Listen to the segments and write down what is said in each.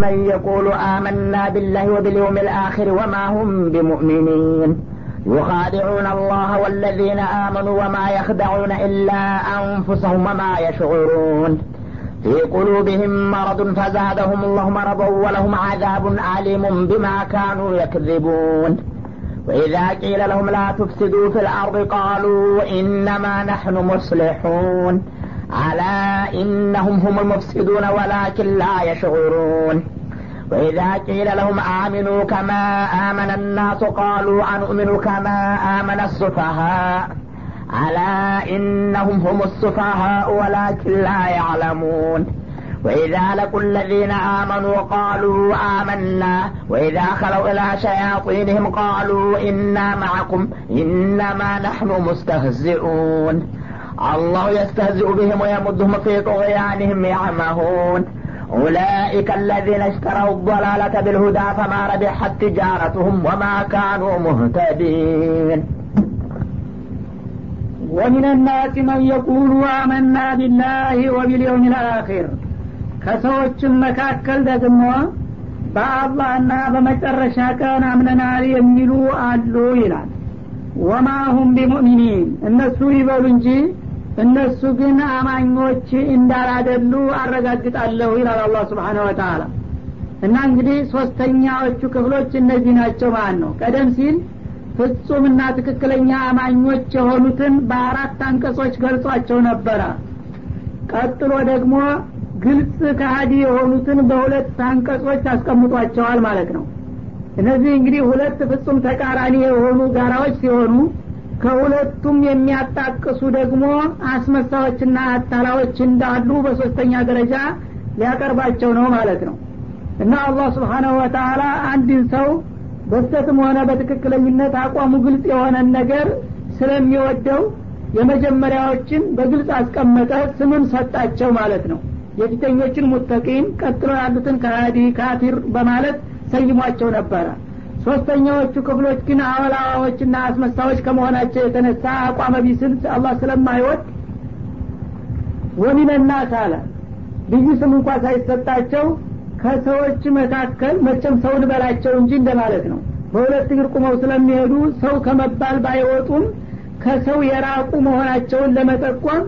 من يقول آمنا بالله وباليوم الآخر وما هم بمؤمنين. يخادعون الله والذين آمنوا وما يخدعون إلا أنفسهم وما يشعرون. في قلوبهم مرض فزادهم الله مرضا ولهم عذاب عليم بما كانوا يكذبون. وإذا قيل لهم لا تفسدوا في الأرض قالوا إنما نحن مصلحون. ألا إنهم هم المفسدون ولكن لا يشعرون. وإذا قيل لهم آمنوا كما آمن الناس قالوا أنؤمن كما آمن السفهاء. ألا إنهم هم السفهاء ولكن لا يعلمون. وإذا لقوا الذين آمنوا قالوا آمنا. وإذا خلوا إلى شياطينهم قالوا إنا معكم. إنما نحن مستهزئون. الله يستهزئ بهم ويمدهم في طغيانهم يعمهون أولئك الذين اشتروا الضلالة بالهدى فما ربحت تجارتهم وما كانوا مهتدين ومن الناس من يقول آمنا بالله وباليوم الآخر ከሰዎችም መካከል ደግሞ በአላህና በመጨረሻ ቀን አምነናል የሚሉ አሉ ይላል ወማሁም ቢሙእሚኒን እነሱ ይበሉ እንጂ እነሱ ግን አማኞች እንዳላደሉ አረጋግጣለሁ ይላል አላህ ስብሓነ ወተአላ እና እንግዲህ ሶስተኛዎቹ ክፍሎች እነዚህ ናቸው ማለት ነው። ቀደም ሲል ፍጹምና ትክክለኛ አማኞች የሆኑትን በአራት አንቀጾች ገልጿቸው ነበረ። ቀጥሎ ደግሞ ግልጽ ከሀዲ የሆኑትን በሁለት አንቀጾች አስቀምጧቸዋል ማለት ነው። እነዚህ እንግዲህ ሁለት ፍጹም ተቃራኒ የሆኑ ጋራዎች ሲሆኑ ከሁለቱም የሚያጣቅሱ ደግሞ አስመሳዎችና አታላዎች እንዳሉ በሶስተኛ ደረጃ ሊያቀርባቸው ነው ማለት ነው። እና አላህ ስብሓናሁ ወተአላ አንድን ሰው በስተትም ሆነ በትክክለኝነት አቋሙ ግልጽ የሆነን ነገር ስለሚወደው የመጀመሪያዎችን በግልጽ አስቀመጠ ስምም ሰጣቸው ማለት ነው። የፊተኞችን ሙተቂን ቀጥሎ ያሉትን ከሃዲ ካፊር በማለት ሰይሟቸው ነበረ ሶስተኛዎቹ ክፍሎች ግን አወላዋዎችና አስመሳዎች ከመሆናቸው የተነሳ አቋመ ቢስል አላህ ስለማይወድ ወሚነናስ አለ ልዩ ስም እንኳ ሳይሰጣቸው ከሰዎች መካከል መቼም ሰውን በላቸው እንጂ እንደማለት ነው። በሁለት እግር ቁመው ስለሚሄዱ ሰው ከመባል ባይወጡም ከሰው የራቁ መሆናቸውን ለመጠቆም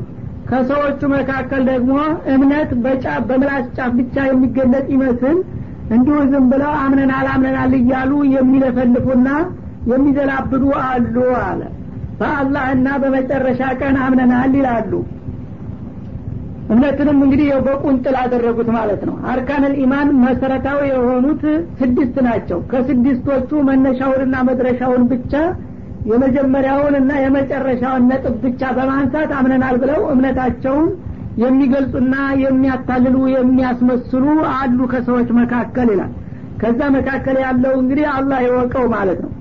ከሰዎቹ መካከል ደግሞ እምነት በጫፍ በምላስ ጫፍ ብቻ የሚገለጥ ይመስል እንዲሁ ዝም ብለው አምነናል አምነናል እያሉ የሚለፈልፉና የሚዘላብዱ አሉ አለ። በአላህና በመጨረሻ ቀን አምነናል ይላሉ። እምነትንም እንግዲህ በቁንጥል አደረጉት ማለት ነው። አርካንል ኢማን መሰረታዊ የሆኑት ስድስት ናቸው። ከስድስቶቹ መነሻውንና መድረሻውን ብቻ የመጀመሪያውን እና የመጨረሻውን ነጥብ ብቻ በማንሳት አምነናል ብለው እምነታቸውን የሚገልጹና የሚያታልሉ የሚያስመስሉ አሉ ከሰዎች መካከል ይላል። ከዛ መካከል ያለው እንግዲህ አላህ ይወቀው ማለት ነው።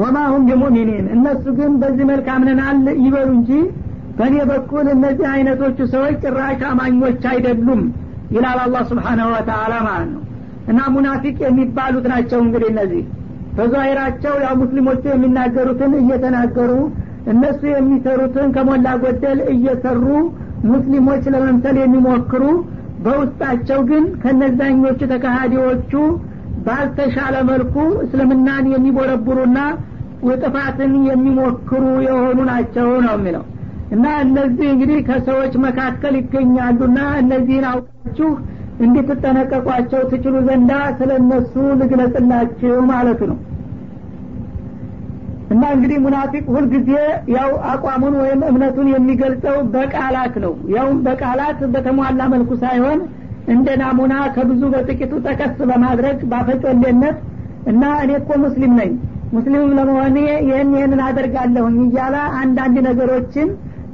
ወማሁም ቢሙእሚኒን እነሱ ግን በዚህ መልክ አምነናል ይበሉ እንጂ በእኔ በኩል እነዚህ አይነቶቹ ሰዎች ጭራሽ አማኞች አይደሉም ይላል አላህ ስብሓናሁ ወተአላ ማለት ነው። እና ሙናፊቅ የሚባሉት ናቸው እንግዲህ እነዚህ። በዛሂራቸው ያው ሙስሊሞቹ የሚናገሩትን እየተናገሩ እነሱ የሚሰሩትን ከሞላ ጎደል እየሰሩ ሙስሊሞች ለመምሰል የሚሞክሩ በውስጣቸው ግን ከነዛኞቹ ተካሃዲዎቹ ባልተሻለ መልኩ እስልምናን የሚቦረቡሩና ጥፋትን የሚሞክሩ የሆኑ ናቸው ነው የሚለው። እና እነዚህ እንግዲህ ከሰዎች መካከል ይገኛሉና እነዚህን አውቃችሁ እንድትጠነቀቋቸው ትችሉ ዘንዳ ስለ እነሱ ልግለጽላችሁ ማለቱ ነው እና እንግዲህ ሙናፊቅ ሁልጊዜ ያው አቋሙን ወይም እምነቱን የሚገልጸው በቃላት ነው። ያውም በቃላት በተሟላ መልኩ ሳይሆን እንደ ናሙና ከብዙ በጥቂቱ ጠቀስ በማድረግ ባፈጮሌነት እና እኔ እኮ ሙስሊም ነኝ ሙስሊምም ለመሆኔ ይህን ይህንን አደርጋለሁኝ እያለ አንዳንድ ነገሮችን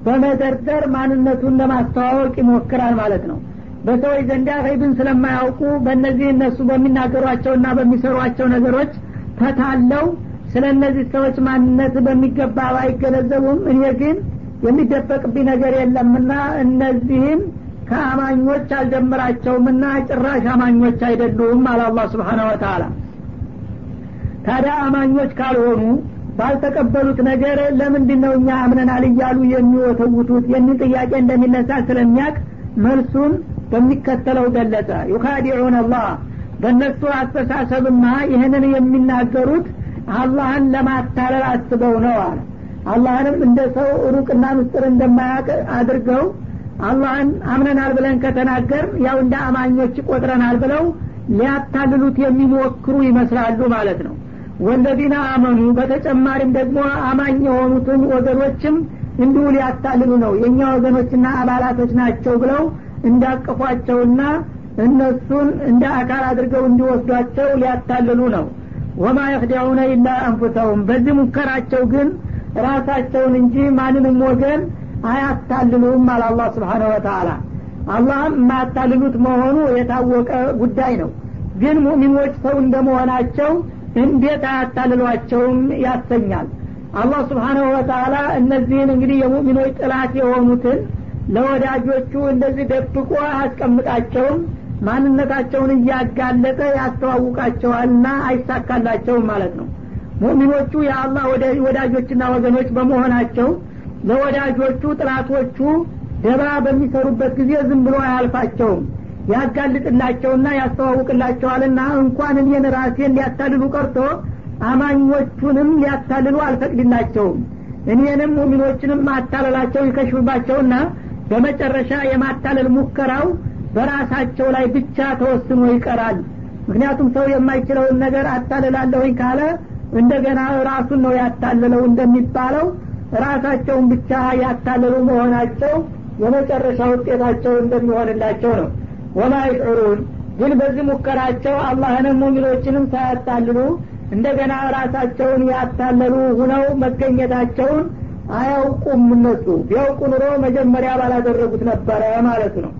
በመደርደር ማንነቱን ለማስተዋወቅ ይሞክራል ማለት ነው። በሰዎች ዘንዳ ገይብን ስለማያውቁ በእነዚህ እነሱ በሚናገሯቸውና በሚሰሯቸው ነገሮች ተታለው ስለ እነዚህ ሰዎች ማንነት በሚገባ ባይገነዘቡም እኔ ግን የሚደበቅብኝ ነገር የለምና እነዚህም ከአማኞች አልጀምራቸውምና ጭራሽ አማኞች አይደሉም አለ አላህ ስብሓነ ወተአላ ታዲያ አማኞች ካልሆኑ ባልተቀበሉት ነገር ለምንድን ነው እኛ አምነናል እያሉ የሚወተውቱት የሚል ጥያቄ እንደሚነሳ ስለሚያቅ መልሱን በሚከተለው ገለጸ። ዩካዲዑን አላህ በእነሱ አስተሳሰብማ ይህንን የሚናገሩት አላህን ለማታለል አስበው ነው አለ። አላህንም እንደ ሰው ሩቅና ምስጥር እንደማያውቅ አድርገው አላህን አምነናል ብለን ከተናገር ያው እንደ አማኞች ቆጥረናል ብለው ሊያታልሉት የሚሞክሩ ይመስላሉ ማለት ነው። ወለዚነ አመኑ በተጨማሪም ደግሞ አማኝ የሆኑትን ወገኖችም እንዲሁ ሊያታልሉ ነው። የእኛ ወገኖችና አባላቶች ናቸው ብለው እንዳቀፏቸውና እነሱን እንደ አካል አድርገው እንዲወስዷቸው ሊያታልሉ ነው ወማ የክዲዑነ ኢላ አንፉሰሁም በዚህ ሙከራቸው ግን ራሳቸውን እንጂ ማንንም ወገን አያታልሉም አለ አላህ ስብሓነ ወተአላ አላህም የማያታልሉት መሆኑ የታወቀ ጉዳይ ነው። ግን ሙእሚኖች ሰው እንደመሆናቸው እንዴት አያታልሏቸውም? ያሰኛል። አላህ ስብሓናሁ ወተአላ እነዚህን እንግዲህ የሙእሚኖች ጥላት የሆኑትን ለወዳጆቹ እንደዚህ ደብቆ አያስቀምጣቸውም ማንነታቸውን እያጋለጠ ያስተዋውቃቸዋልና አይሳካላቸውም ማለት ነው። ሙእሚኖቹ የአላህ ወዳጆችና ወገኖች በመሆናቸው ለወዳጆቹ ጥላቶቹ ደባ በሚሰሩበት ጊዜ ዝም ብሎ አያልፋቸውም። ያጋልጥላቸውና ያስተዋውቅላቸዋልና እንኳን እኔን ራሴን ሊያታልሉ ቀርቶ አማኞቹንም ሊያታልሉ አልፈቅድላቸውም። እኔንም ሙሚኖችንም ማታለላቸው ይከሽፍባቸውና በመጨረሻ የማታለል ሙከራው በራሳቸው ላይ ብቻ ተወስኖ ይቀራል። ምክንያቱም ሰው የማይችለውን ነገር አታልላለሁኝ ካለ እንደገና ራሱን ነው ያታለለው እንደሚባለው ራሳቸውን ብቻ ያታለሉ መሆናቸው የመጨረሻ ውጤታቸው እንደሚሆንላቸው ነው። ወማ ይሽዑሩን ግን በዚህ ሙከራቸው አላህንም ሙሚኖችንም ሳያታልሉ እንደገና ራሳቸውን ያታለሉ ሁነው መገኘታቸውን አያውቁም እነሱ። ቢያውቁ ኑሮ መጀመሪያ ባላደረጉት ነበረ ማለት ነው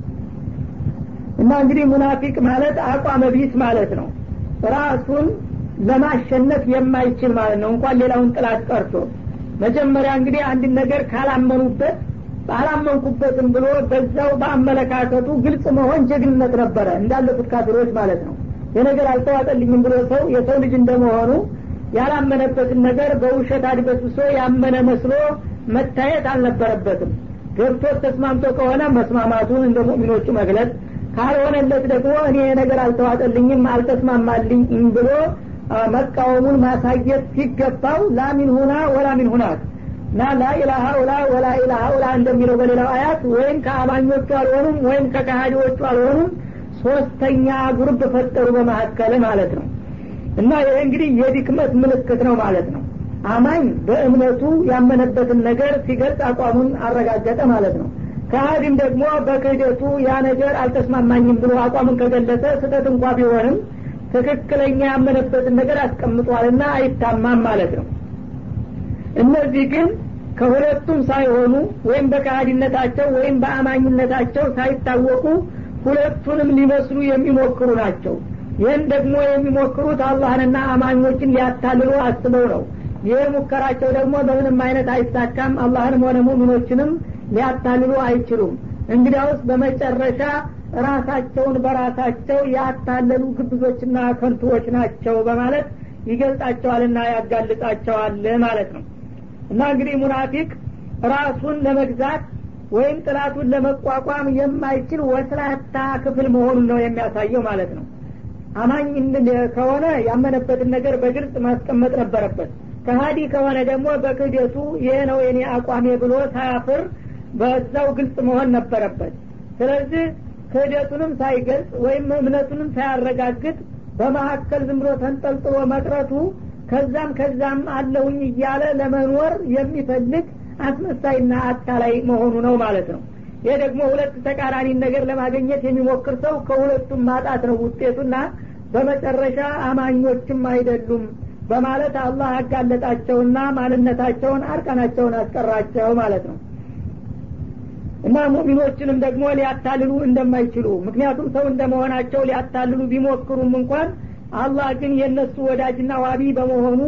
እና እንግዲህ ሙናፊቅ ማለት አቋመ ቢስ ማለት ነው። ራሱን ለማሸነፍ የማይችል ማለት ነው። እንኳን ሌላውን ጥላት ቀርቶ መጀመሪያ እንግዲህ አንድን ነገር ካላመኑበት አላመንኩበትም ብሎ በዛው በአመለካከቱ ግልጽ መሆን ጀግንነት ነበረ። እንዳለፉት ካፊሮች ማለት ነው። የነገር አልተዋጠልኝም ብሎ ሰው የሰው ልጅ እንደመሆኑ ያላመነበትን ነገር በውሸት አድበስብሶ ያመነ መስሎ መታየት አልነበረበትም። ገብቶት ተስማምቶ ከሆነ መስማማቱን እንደ ሙእሚኖቹ መግለጽ ካልሆነለት ደግሞ እኔ ነገር አልተዋጠልኝም አልተስማማልኝም ብሎ መቃወሙን ማሳየት ሲገባው ላሚን ሁና ወላሚን ሁናት። እና ላኢላሃ ኡላ ወላ ኢላሃ ኡላ እንደሚለው በሌላው አያት ወይም ከአማኞቹ አልሆኑም ወይም ከካሃዲዎቹ አልሆኑም ሶስተኛ ጉርብ ፈጠሩ በመካከል ማለት ነው። እና ይህ እንግዲህ የድክመት ምልክት ነው ማለት ነው። አማኝ በእምነቱ ያመነበትን ነገር ሲገልጽ አቋሙን አረጋገጠ ማለት ነው ከሃዲም ደግሞ በክህደቱ ያ ነገር አልተስማማኝም ብሎ አቋሙን ከገለጸ ስህተት እንኳ ቢሆንም ትክክለኛ ያመነበትን ነገር አስቀምጧልና አይታማም ማለት ነው። እነዚህ ግን ከሁለቱም ሳይሆኑ ወይም በካሃዲነታቸው ወይም በአማኝነታቸው ሳይታወቁ ሁለቱንም ሊመስሉ የሚሞክሩ ናቸው። ይህን ደግሞ የሚሞክሩት አላህንና አማኞችን ሊያታልሉ አስበው ነው። ይህ ሙከራቸው ደግሞ በምንም አይነት አይሳካም። አላህንም ሆነ ሙሚኖችንም ሊያታልሉ አይችሉም። እንግዲያውስ በመጨረሻ ራሳቸውን በራሳቸው ያታለሉ ግብዞችና ከንቱዎች ናቸው በማለት ይገልጻቸዋልና ያጋልጣቸዋል ማለት ነው። እና እንግዲህ ሙናፊቅ ራሱን ለመግዛት ወይም ጥላቱን ለመቋቋም የማይችል ወስላታ ክፍል መሆኑን ነው የሚያሳየው ማለት ነው። አማኝ ከሆነ ያመነበትን ነገር በግልጽ ማስቀመጥ ነበረበት። ከሀዲ ከሆነ ደግሞ በክህደቱ ይሄ ነው የኔ አቋሜ ብሎ ሳያፍር በዛው ግልጽ መሆን ነበረበት። ስለዚህ ክህደቱንም ሳይገልጽ ወይም እምነቱንም ሳያረጋግጥ በመካከል ዝም ብሎ ተንጠልጥሎ መቅረቱ ከዛም ከዛም አለሁኝ እያለ ለመኖር የሚፈልግ አስመሳይና አታላይ መሆኑ ነው ማለት ነው። ይህ ደግሞ ሁለት ተቃራኒ ነገር ለማግኘት የሚሞክር ሰው ከሁለቱም ማጣት ነው ውጤቱና በመጨረሻ አማኞችም አይደሉም በማለት አላህ ያጋለጣቸውና ማንነታቸውን አርቀናቸውን አስቀራቸው ማለት ነው እና ሙሚኖችንም ደግሞ ሊያታልሉ እንደማይችሉ ምክንያቱም ሰው እንደመሆናቸው ሊያታልሉ ቢሞክሩም እንኳን አላህ ግን የእነሱ ወዳጅና ዋቢ በመሆኑ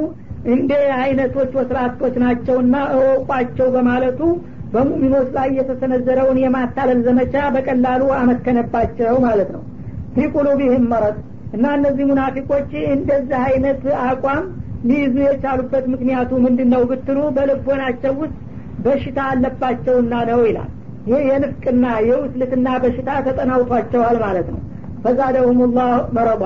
እንደ አይነቶች ወስራቶች ናቸውና እወቋቸው በማለቱ በሙሚኖች ላይ የተሰነዘረውን የማታለል ዘመቻ በቀላሉ አመከነባቸው ማለት ነው። ፊ ቁሉቢህም መረጥ እና እነዚህ ሙናፊቆች እንደዚህ አይነት አቋም ሊይዙ የቻሉበት ምክንያቱ ምንድን ነው ብትሉ በልቦናቸው ውስጥ በሽታ አለባቸውና ነው ይላል ይህ የንፍቅና የውስልትና በሽታ ተጠናውቷቸዋል ማለት ነው። ፈዛደሁም ላህ መረባ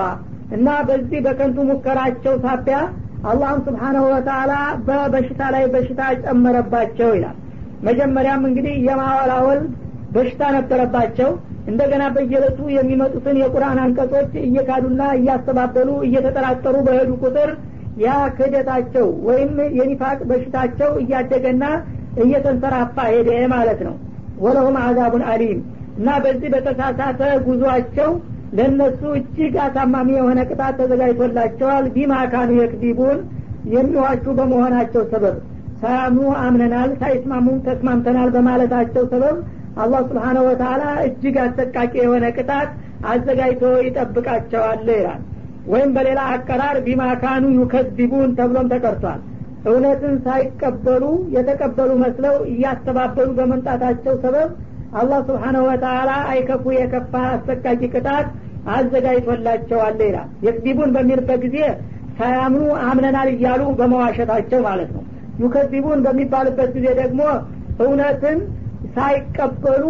እና በዚህ በከንቱ ሙከራቸው ሳቢያ አላህም ስብሓናሁ ወተላ በበሽታ ላይ በሽታ ጨመረባቸው ይላል። መጀመሪያም እንግዲህ የማወላወል በሽታ ነበረባቸው። እንደገና በየለቱ የሚመጡትን የቁርአን አንቀጾች እየካዱና እያስተባበሉ እየተጠራጠሩ በሄዱ ቁጥር ያ ክህደታቸው ወይም የኒፋቅ በሽታቸው እያደገና እየተንሰራፋ ሄደ ማለት ነው ወለሁም አዛቡን አሊም። እና በዚህ በተሳሳተ ጉዟቸው ለእነሱ እጅግ አሳማሚ የሆነ ቅጣት ተዘጋጅቶላቸዋል። ቢማካኑ የክዚቡን የሚዋሹ በመሆናቸው ሰበብ ሳያምኑ አምነናል ሳይስማሙም ተስማምተናል በማለታቸው ሰበብ አላህ ስብሓነ ወተላ እጅግ አሰቃቂ የሆነ ቅጣት አዘጋጅቶ ይጠብቃቸዋል ይላል። ወይም በሌላ አቀራር ቢማካኑ ዩከዚቡን ተብሎም ተቀርቷል እውነትን ሳይቀበሉ የተቀበሉ መስለው እያስተባበሉ በመምጣታቸው ሰበብ አላህ ስብሓነ ወተላ አይከፉ የከፋ አሰቃቂ ቅጣት አዘጋጅቶላቸዋል ይላል። የክዚቡን በሚልበት ጊዜ ሳያምኑ አምነናል እያሉ በመዋሸታቸው ማለት ነው። ዩከዚቡን በሚባልበት ጊዜ ደግሞ እውነትን ሳይቀበሉ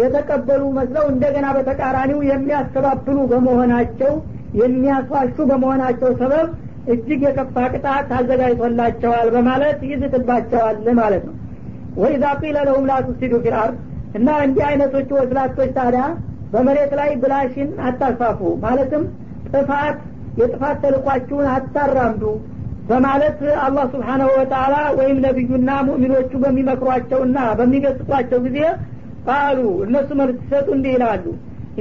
የተቀበሉ መስለው እንደገና በተቃራኒው የሚያስተባብሉ በመሆናቸው የሚያስዋሹ በመሆናቸው ሰበብ እጅግ የከፋ ቅጣት አዘጋጅቶላቸዋል በማለት ይዝትባቸዋል ማለት ነው። وإذا قيل لهم لا تفسدوا في الأرض እና እንዲህ አይነቶቹ ወስላቶች ታዲያ በመሬት ላይ ብላሽን አታስፋፉ ማለትም ጥፋት የጥፋት ተልእኳችሁን አታራምዱ በማለት አላህ سبحانه وتعالى ወይም ነቢዩና ሙእሚኖቹ በሚመክሯቸውና በሚገስጧቸው ጊዜ ቃሉ እነሱ መልስ ሲሰጡ እንዲህ ይላሉ።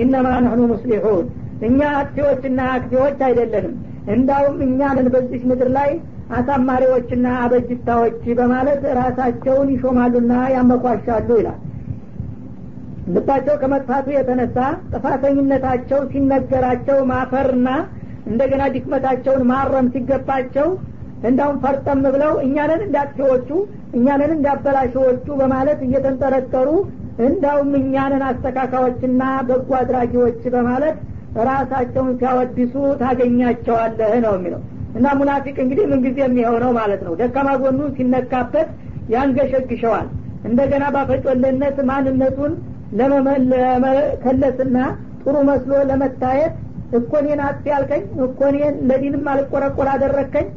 ኢነማ ነህኑ ሙስሊሑን እኛ አክቴዎችና አክቴዎች አይደለንም እንዳውም እኛንን በዚህ ምድር ላይ አሳማሪዎችና አበጅታዎች በማለት ራሳቸውን ይሾማሉና ያመኳሻሉ ይላል። ልባቸው ከመጥፋቱ የተነሳ ጥፋተኝነታቸው ሲነገራቸው ማፈርና እንደገና ድክመታቸውን ማረም ሲገባቸው እንዳውም ፈርጠም ብለው እኛንን እንዳጥፊዎቹ እኛንን እንዳበላሽዎቹ በማለት እየተንጠረጠሩ እንዳውም እኛንን አስተካካዮችና በጎ አድራጊዎች በማለት ራሳቸውን ሲያወድሱ ታገኛቸዋለህ ነው የሚለው። እና ሙናፊቅ እንግዲህ ምንጊዜ የሚሆነው ማለት ነው? ደካማ ጎኑ ሲነካበት ያንገሸግሸዋል። እንደገና ባፈጮለነት ማንነቱን ለመከለስና ጥሩ መስሎ ለመታየት እኮኔን አጥፊ ያልከኝ እኮኔን ለዲንም አልቆረቆር አደረግከኝ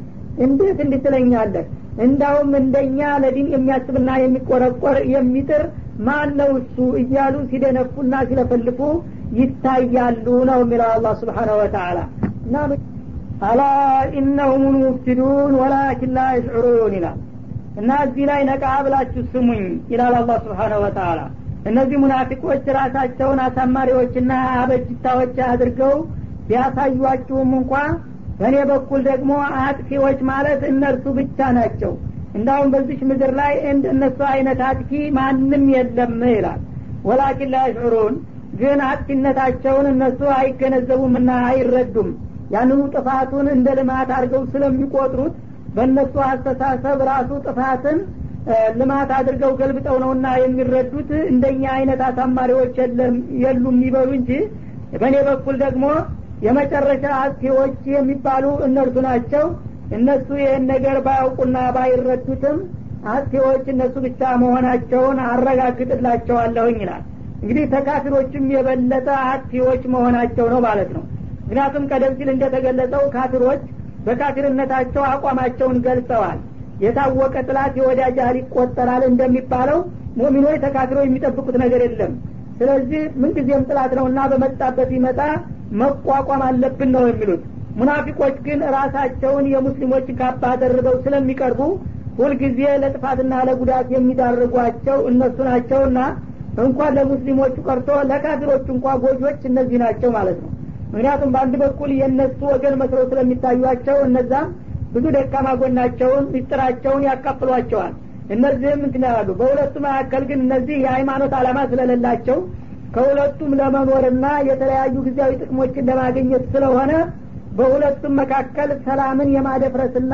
እንዴት እንድትለኛለህ እንዳውም እንደኛ ለዲን የሚያስብና የሚቆረቆር የሚጥር ማን ነው እሱ? እያሉ ሲደነፉና ሲለፈልፉ ይታያሉ ነው የሚለው አላህ ስብሓነሁ ወተላ እና አላ ኢነሁም ልሙፍሲዱን ወላኪን ላ ይሽዑሩን ይላል። እና እዚህ ላይ ነቃ ብላችሁ ስሙኝ ይላል አላህ ስብሓነሁ ወተላ እነዚህ ሙናፊቆች ራሳቸውን አሳማሪዎችና አበጅታዎች አድርገው ቢያሳዩአችሁም እንኳ በእኔ በኩል ደግሞ አጥፊዎች ማለት እነርሱ ብቻ ናቸው። እንዳሁም በዚች ምድር ላይ እንደ እነሱ አይነት አጥፊ ማንም የለም ይላል። ወላኪን ላያሽዑሩን ግን አጥፊነታቸውን እነሱ አይገነዘቡምና አይረዱም። ያንኑ ጥፋቱን እንደ ልማት አድርገው ስለሚቆጥሩት በእነሱ አስተሳሰብ ራሱ ጥፋትን ልማት አድርገው ገልብጠው ነውና የሚረዱት እንደኛ አይነት አሳማሪዎች የሉም ይበሉ እንጂ በእኔ በኩል ደግሞ የመጨረሻ አጥፊዎች የሚባሉ እነርሱ ናቸው። እነሱ ይህን ነገር ባያውቁና ባይረዱትም አጥፊዎች እነሱ ብቻ መሆናቸውን አረጋግጥላቸዋለሁኝ ይላል እንግዲህ ተካፊሮችም የበለጠ አጥፊዎች መሆናቸው ነው ማለት ነው። ምክንያቱም ቀደም ሲል እንደተገለጸው ካፊሮች በካፊርነታቸው አቋማቸውን ገልጸዋል። የታወቀ ጥላት የወዳጅ ያህል ይቆጠራል እንደሚባለው ሙሚኖች ተካፊሮች የሚጠብቁት ነገር የለም። ስለዚህ ምንጊዜም ጥላት ነውና በመጣበት ይመጣ መቋቋም አለብን ነው የሚሉት። ሙናፊቆች ግን ራሳቸውን የሙስሊሞች ካባ ደርበው ስለሚቀርቡ ሁልጊዜ ለጥፋትና ለጉዳት የሚዳርጓቸው እነሱ ናቸውና እንኳን ለሙስሊሞቹ ቀርቶ ለካፊሮቹ እንኳ ጎጆች እነዚህ ናቸው ማለት ነው። ምክንያቱም በአንድ በኩል የእነሱ ወገን መስለው ስለሚታዩቸው እነዛም ብዙ ደካማ ጎናቸውን ምስጢራቸውን ያካፍሏቸዋል እነዚህም እንትን በሁለቱ መካከል ግን እነዚህ የሃይማኖት አላማ ስለሌላቸው ከሁለቱም ለመኖርና የተለያዩ ጊዜያዊ ጥቅሞችን ለማግኘት ስለሆነ በሁለቱም መካከል ሰላምን የማደፍረስና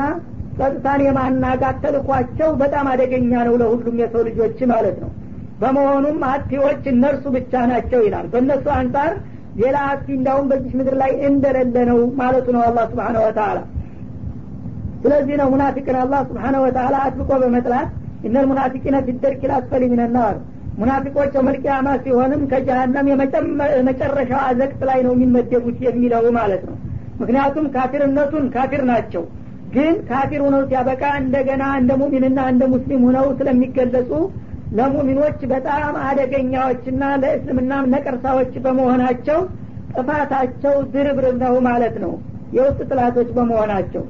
ጸጥታን የማናጋት ተልኳቸው በጣም አደገኛ ነው ለሁሉም የሰው ልጆች ማለት ነው በመሆኑም አጥፊዎች እነርሱ ብቻ ናቸው ይላል። በእነሱ አንጻር ሌላ አጥፊ እንዳሁም በዚች ምድር ላይ እንደሌለ ነው ማለቱ ነው አላህ ስብሓነ ወተላ ስለዚህ ነው ሙናፊቅን አላህ ስብሓነ ወተላ አጥብቆ በመጥላት እነል ሙናፊቂነ ፊደርክ ላስፈሊ ሚነናር ሙናፊቆች የመልቅያማ ሲሆንም ከጀሀነም የመጨረሻው አዘቅት ላይ ነው የሚመደቡት የሚለው ማለት ነው። ምክንያቱም ካፊርነቱን ካፊር ናቸው። ግን ካፊር ሁነው ሲያበቃ እንደገና እንደ ሙሚንና እንደ ሙስሊም ሁነው ስለሚገለጹ ለሙሚኖች በጣም አደገኛዎችና ለእስልምናም ነቀርሳዎች በመሆናቸው ጥፋታቸው ድርብርብ ነው ማለት ነው። የውስጥ ጥላቶች በመሆናቸው።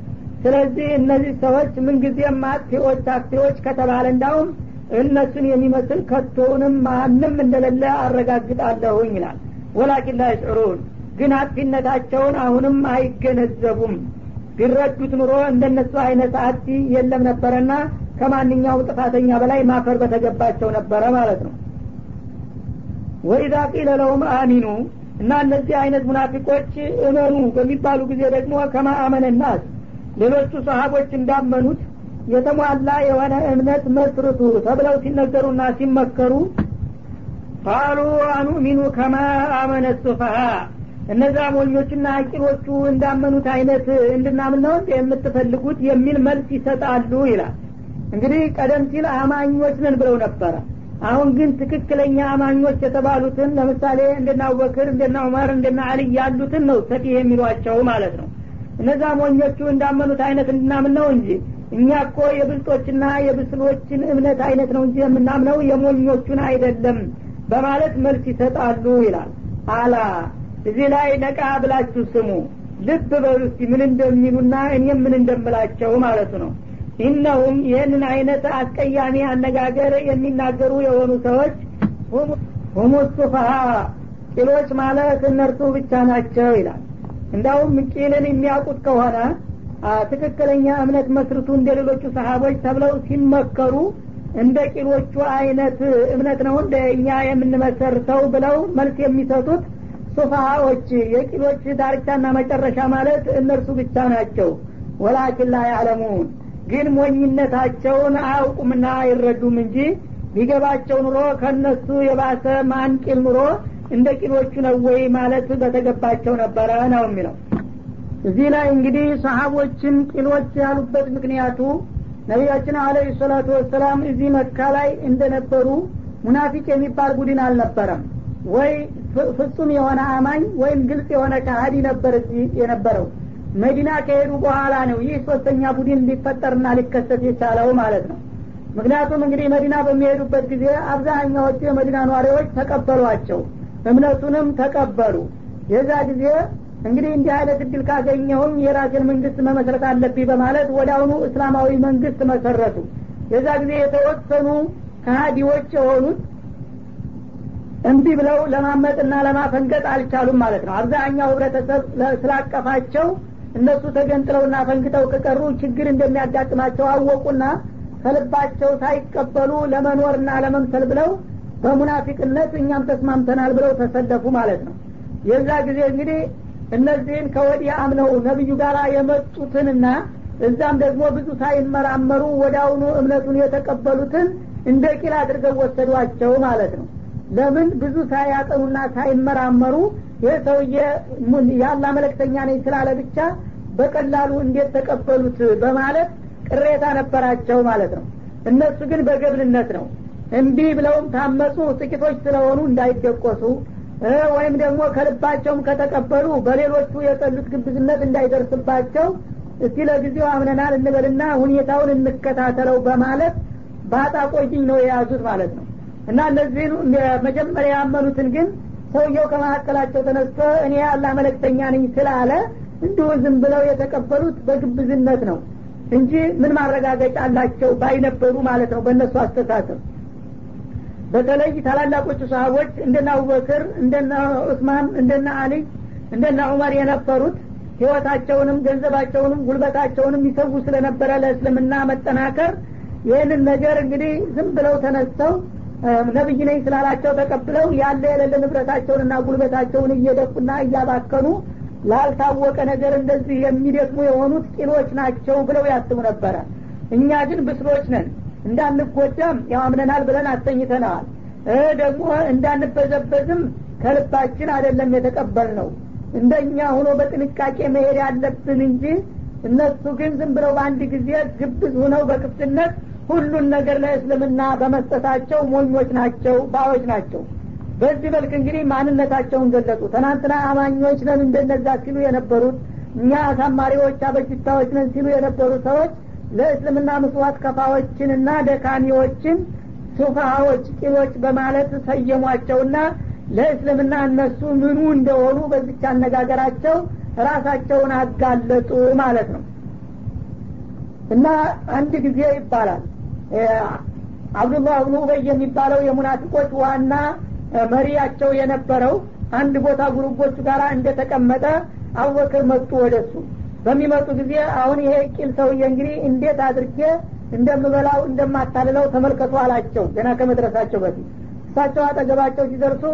ስለዚህ እነዚህ ሰዎች ምንጊዜም አጥፊዎች አጥፊዎች ከተባለ እንዳውም እነሱን የሚመስል ከቶውንም ማንም እንደሌለ አረጋግጣለሁኝ ይላል። ወላኪን ላ ግን አጥፊነታቸውን አሁንም አይገነዘቡም። ቢረዱት ኑሮ እንደነሱ አይነት አጥፊ የለም ነበረና ከማንኛውም ጥፋተኛ በላይ ማፈር በተገባቸው ነበረ ማለት ነው። ወኢዛ ቂለ ለሁም አሚኑ እና እነዚህ አይነት ሙናፊቆች እመኑ በሚባሉ ጊዜ ደግሞ ከማ አመነ ናስ ሌሎቹ ሰሀቦች እንዳመኑት የተሟላ የሆነ እምነት መስርቱ ተብለው ሲነገሩና ሲመከሩ ቃሉ አኑሚኑ ከማ አመነ ሱፈሃ እነዛ ሞኞችና አቂሎቹ እንዳመኑት አይነት እንድናምን ነው የምትፈልጉት? የሚል መልስ ይሰጣሉ ይላል እንግዲህ ቀደም ሲል አማኞች ነን ብለው ነበረ። አሁን ግን ትክክለኛ አማኞች የተባሉትን ለምሳሌ እንደና አቡበክር እንደና ዑመር እንደና አልይ ያሉትን ነው ሰፊህ የሚሏቸው ማለት ነው። እነዛ ሞኞቹ እንዳመኑት አይነት እንድናምን ነው እንጂ እኛ እኮ የብልጦችና የብስሎችን እምነት አይነት ነው እንጂ የምናምነው የሞኞቹን አይደለም በማለት መልስ ይሰጣሉ ይላል። አላ እዚህ ላይ ነቃ ብላችሁ ስሙ። ልብ በሉ ምን እንደሚሉና እኔም ምን እንደምላቸው ማለቱ ነው ኢነሁም ይህንን አይነት አስቀያሚ አነጋገር የሚናገሩ የሆኑ ሰዎች ሁሙ ሱፋሃ ቂሎች ማለት እነርሱ ብቻ ናቸው ይላል። እንዳውም ቂልን የሚያውቁት ከሆነ ትክክለኛ እምነት መስርቱ እንደ ሌሎቹ ሰሀቦች ተብለው ሲመከሩ እንደ ቂሎቹ አይነት እምነት ነው እንደ እኛ የምንመሰርተው ብለው መልስ የሚሰጡት ሱፋሃዎች የቂሎች ዳርቻና መጨረሻ ማለት እነርሱ ብቻ ናቸው። ወላኪን ላ ያዕለሙን ግን ሞኝነታቸውን አያውቁምና አይረዱም እንጂ ቢገባቸው ኑሮ ከነሱ የባሰ ማን ቂል ኑሮ እንደ ቂሎቹ ነው ወይ ማለት በተገባቸው ነበረ ነው የሚለው። እዚህ ላይ እንግዲህ ሰሀቦችን ቂሎች ያሉበት ምክንያቱ ነቢያችን አለ ሰላቱ ወሰላም እዚህ መካ ላይ እንደነበሩ ሙናፊቅ የሚባል ቡድን አልነበረም። ወይ ፍጹም የሆነ አማኝ ወይም ግልጽ የሆነ ካሀዲ ነበር እዚህ የነበረው መዲና ከሄዱ በኋላ ነው ይህ ሶስተኛ ቡድን ሊፈጠርና ሊከሰት የቻለው ማለት ነው። ምክንያቱም እንግዲህ መዲና በሚሄዱበት ጊዜ አብዛኛዎቹ የመዲና ኗሪዎች ተቀበሏቸው እምነቱንም ተቀበሉ። የዛ ጊዜ እንግዲህ እንዲህ አይነት እድል ካገኘሁም የራሴን መንግስት መመስረት አለብኝ በማለት ወደ አሁኑ እስላማዊ መንግስት መሰረቱ። የዛ ጊዜ የተወሰኑ ከሀዲዎች የሆኑት እምቢ ብለው ለማመጥና ለማፈንገጥ አልቻሉም ማለት ነው። አብዛኛው ህብረተሰብ ስላቀፋቸው እነሱ ተገንጥለውና ፈንግጠው ከቀሩ ችግር እንደሚያጋጥማቸው አወቁና ከልባቸው ሳይቀበሉ ለመኖርና ለመምሰል ብለው በሙናፊቅነት እኛም ተስማምተናል ብለው ተሰለፉ ማለት ነው። የዛ ጊዜ እንግዲህ እነዚህን ከወዲህ አምነው ነቢዩ ጋር የመጡትንና እዛም ደግሞ ብዙ ሳይመራመሩ አሁኑ እምነቱን የተቀበሉትን እንደ ቂል አድርገው ወሰዷቸው ማለት ነው። ለምን? ብዙ ሳያጠኑና ሳይመራመሩ ይህ ሰውዬ ያላ መለክተኛ ነኝ ስላለ ብቻ በቀላሉ እንዴት ተቀበሉት በማለት ቅሬታ ነበራቸው ማለት ነው። እነሱ ግን በገብልነት ነው። እምቢ ብለውም ታመፁ ጥቂቶች ስለሆኑ እንዳይደቆሱ ወይም ደግሞ ከልባቸውም ከተቀበሉ በሌሎቹ የጠሉት ግብዝነት እንዳይደርስባቸው እስቲ ለጊዜው አምነናል እንበልና ሁኔታውን እንከታተለው በማለት ባጣ ነው የያዙት ማለት ነው። እና እነዚህን መጀመሪያ ያመኑትን ግን ሰውየው ከመካከላቸው ተነስቶ እኔ ያላ መለክተኛ ነኝ ስላለ እንዲሁ ዝም ብለው የተቀበሉት በግብዝነት ነው እንጂ ምን ማረጋገጫ አላቸው ባይነበሩ ማለት ነው በእነሱ አስተሳሰብ። በተለይ ታላላቆቹ ሰሀቦች እንደነ አቡበክር እንደነ ዑስማን እንደነ አልይ እንደነ ዑመር የነበሩት ህይወታቸውንም ገንዘባቸውንም ጉልበታቸውንም ይሰዉ ስለነበረ ለእስልምና መጠናከር ይህንን ነገር እንግዲህ ዝም ብለው ተነስተው ነብይ ነኝ ስላላቸው ተቀብለው ያለ የሌለ ንብረታቸውንና ጉልበታቸውን እየደቁና እያባከኑ ላልታወቀ ነገር እንደዚህ የሚደክሙ የሆኑት ቂሎች ናቸው ብለው ያስቡ ነበረ። እኛ ግን ብስሎች ነን። እንዳንጎዳም ያው አምነናል ብለን አሰኝተነዋል። ደግሞ እንዳንበዘበዝም ከልባችን አይደለም የተቀበል ነው እንደኛ ሆኖ በጥንቃቄ መሄድ ያለብን እንጂ እነሱ ግን ዝም ብለው በአንድ ጊዜ ግብዝ ሁነው በክፍትነት ሁሉን ነገር ለእስልምና በመስጠታቸው ሞኞች ናቸው ባዎች ናቸው። በዚህ መልክ እንግዲህ ማንነታቸውን ገለጹ ትናንትና አማኞች ነን እንደነዛ ሲሉ የነበሩት እኛ አሳማሪዎች አበጅታዎች ነን ሲሉ የነበሩ ሰዎች ለእስልምና ምስዋት ከፋዎችንና ደካሚዎችን ሱፋሃዎች ቂሎች በማለት ሰየሟቸውና ለእስልምና እነሱ ምኑ እንደሆኑ በዚች አነጋገራቸው ራሳቸውን አጋለጡ ማለት ነው። እና አንድ ጊዜ ይባላል አብዱላህ ብኑ ኡበይ የሚባለው የሙናፊቆች ዋና መሪያቸው የነበረው አንድ ቦታ ጉሩቦቹ ጋር እንደተቀመጠ አቡበክር መጡ ወደሱ። በሚመጡ ጊዜ አሁን ይሄ ቂል ሰውዬ እንግዲህ እንዴት አድርጌ እንደምበላው እንደማታልለው ተመልከቱ አላቸው። ገና ከመድረሳቸው በፊት እሳቸው አጠገባቸው ሲደርሱ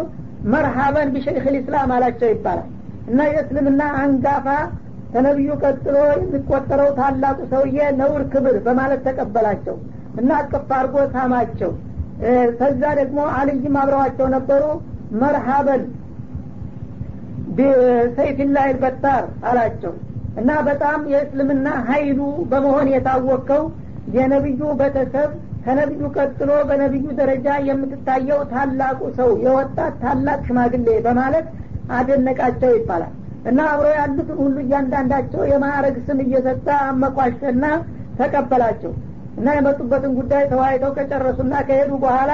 መርሃበን ቢሸይክ ልእስላም አላቸው ይባላል። እና የእስልምና አንጋፋ ከነቢዩ ቀጥሎ የሚቆጠረው ታላቁ ሰውዬ ነውር ክብር በማለት ተቀበላቸው እና አቅፍ አድርጎ ሳማቸው። ከዛ ደግሞ አልይም አብረዋቸው ነበሩ። መርሃበን ሰይፊላህ በታር አላቸው። እና በጣም የእስልምና ሀይሉ በመሆን የታወቀው የነቢዩ ቤተሰብ ከነቢዩ ቀጥሎ በነቢዩ ደረጃ የምትታየው ታላቁ ሰው የወጣት ታላቅ ሽማግሌ በማለት አደነቃቸው ይባላል። እና አብረው ያሉትን ሁሉ እያንዳንዳቸው የማዕረግ ስም እየሰጠ አመኳሸና ተቀበላቸው እና የመጡበትን ጉዳይ ተወያይተው ከጨረሱና ከሄዱ በኋላ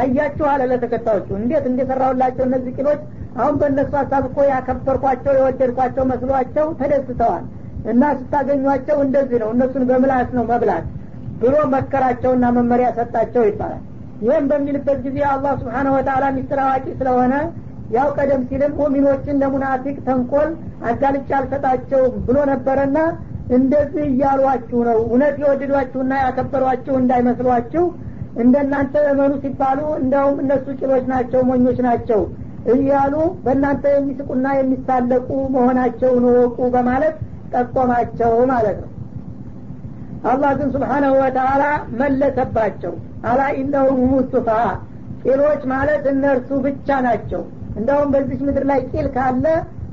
አያችሁ አለ ለተከታዮቹ። እንዴት እንደሰራሁላቸው እነዚህ ቂሎች አሁን በእነሱ ሀሳብ እኮ ያከበርኳቸው የወደድኳቸው መስሏቸው ተደስተዋል እና ስታገኟቸው እንደዚህ ነው እነሱን በምላስ ነው መብላት ብሎ መከራቸውና መመሪያ ሰጣቸው ይባላል። ይህም በሚልበት ጊዜ አላህ ስብሓነ ወተላ ሚስጥር አዋቂ ስለሆነ ያው ቀደም ሲልም ሙሚኖችን ለሙናፊቅ ተንኮል አጋልጫ አልሰጣቸውም ብሎ ነበረና እንደዚህ እያሏችሁ ነው። እውነት የወደዷችሁና ያከበሯችሁ እንዳይመስሏችሁ። እንደናንተ እመኑ ሲባሉ እንደውም እነሱ ቂሎች ናቸው ሞኞች ናቸው እያሉ በእናንተ የሚስቁና የሚሳለቁ መሆናቸውን ወቁ በማለት ጠቆማቸው ማለት ነው። አላህ ግን ስብሓናሁ ወተላ መለሰባቸው። አላ ኢነሁም ሙስቱፋ ቂሎች ማለት እነርሱ ብቻ ናቸው። እንደውም በዚች ምድር ላይ ቂል ካለ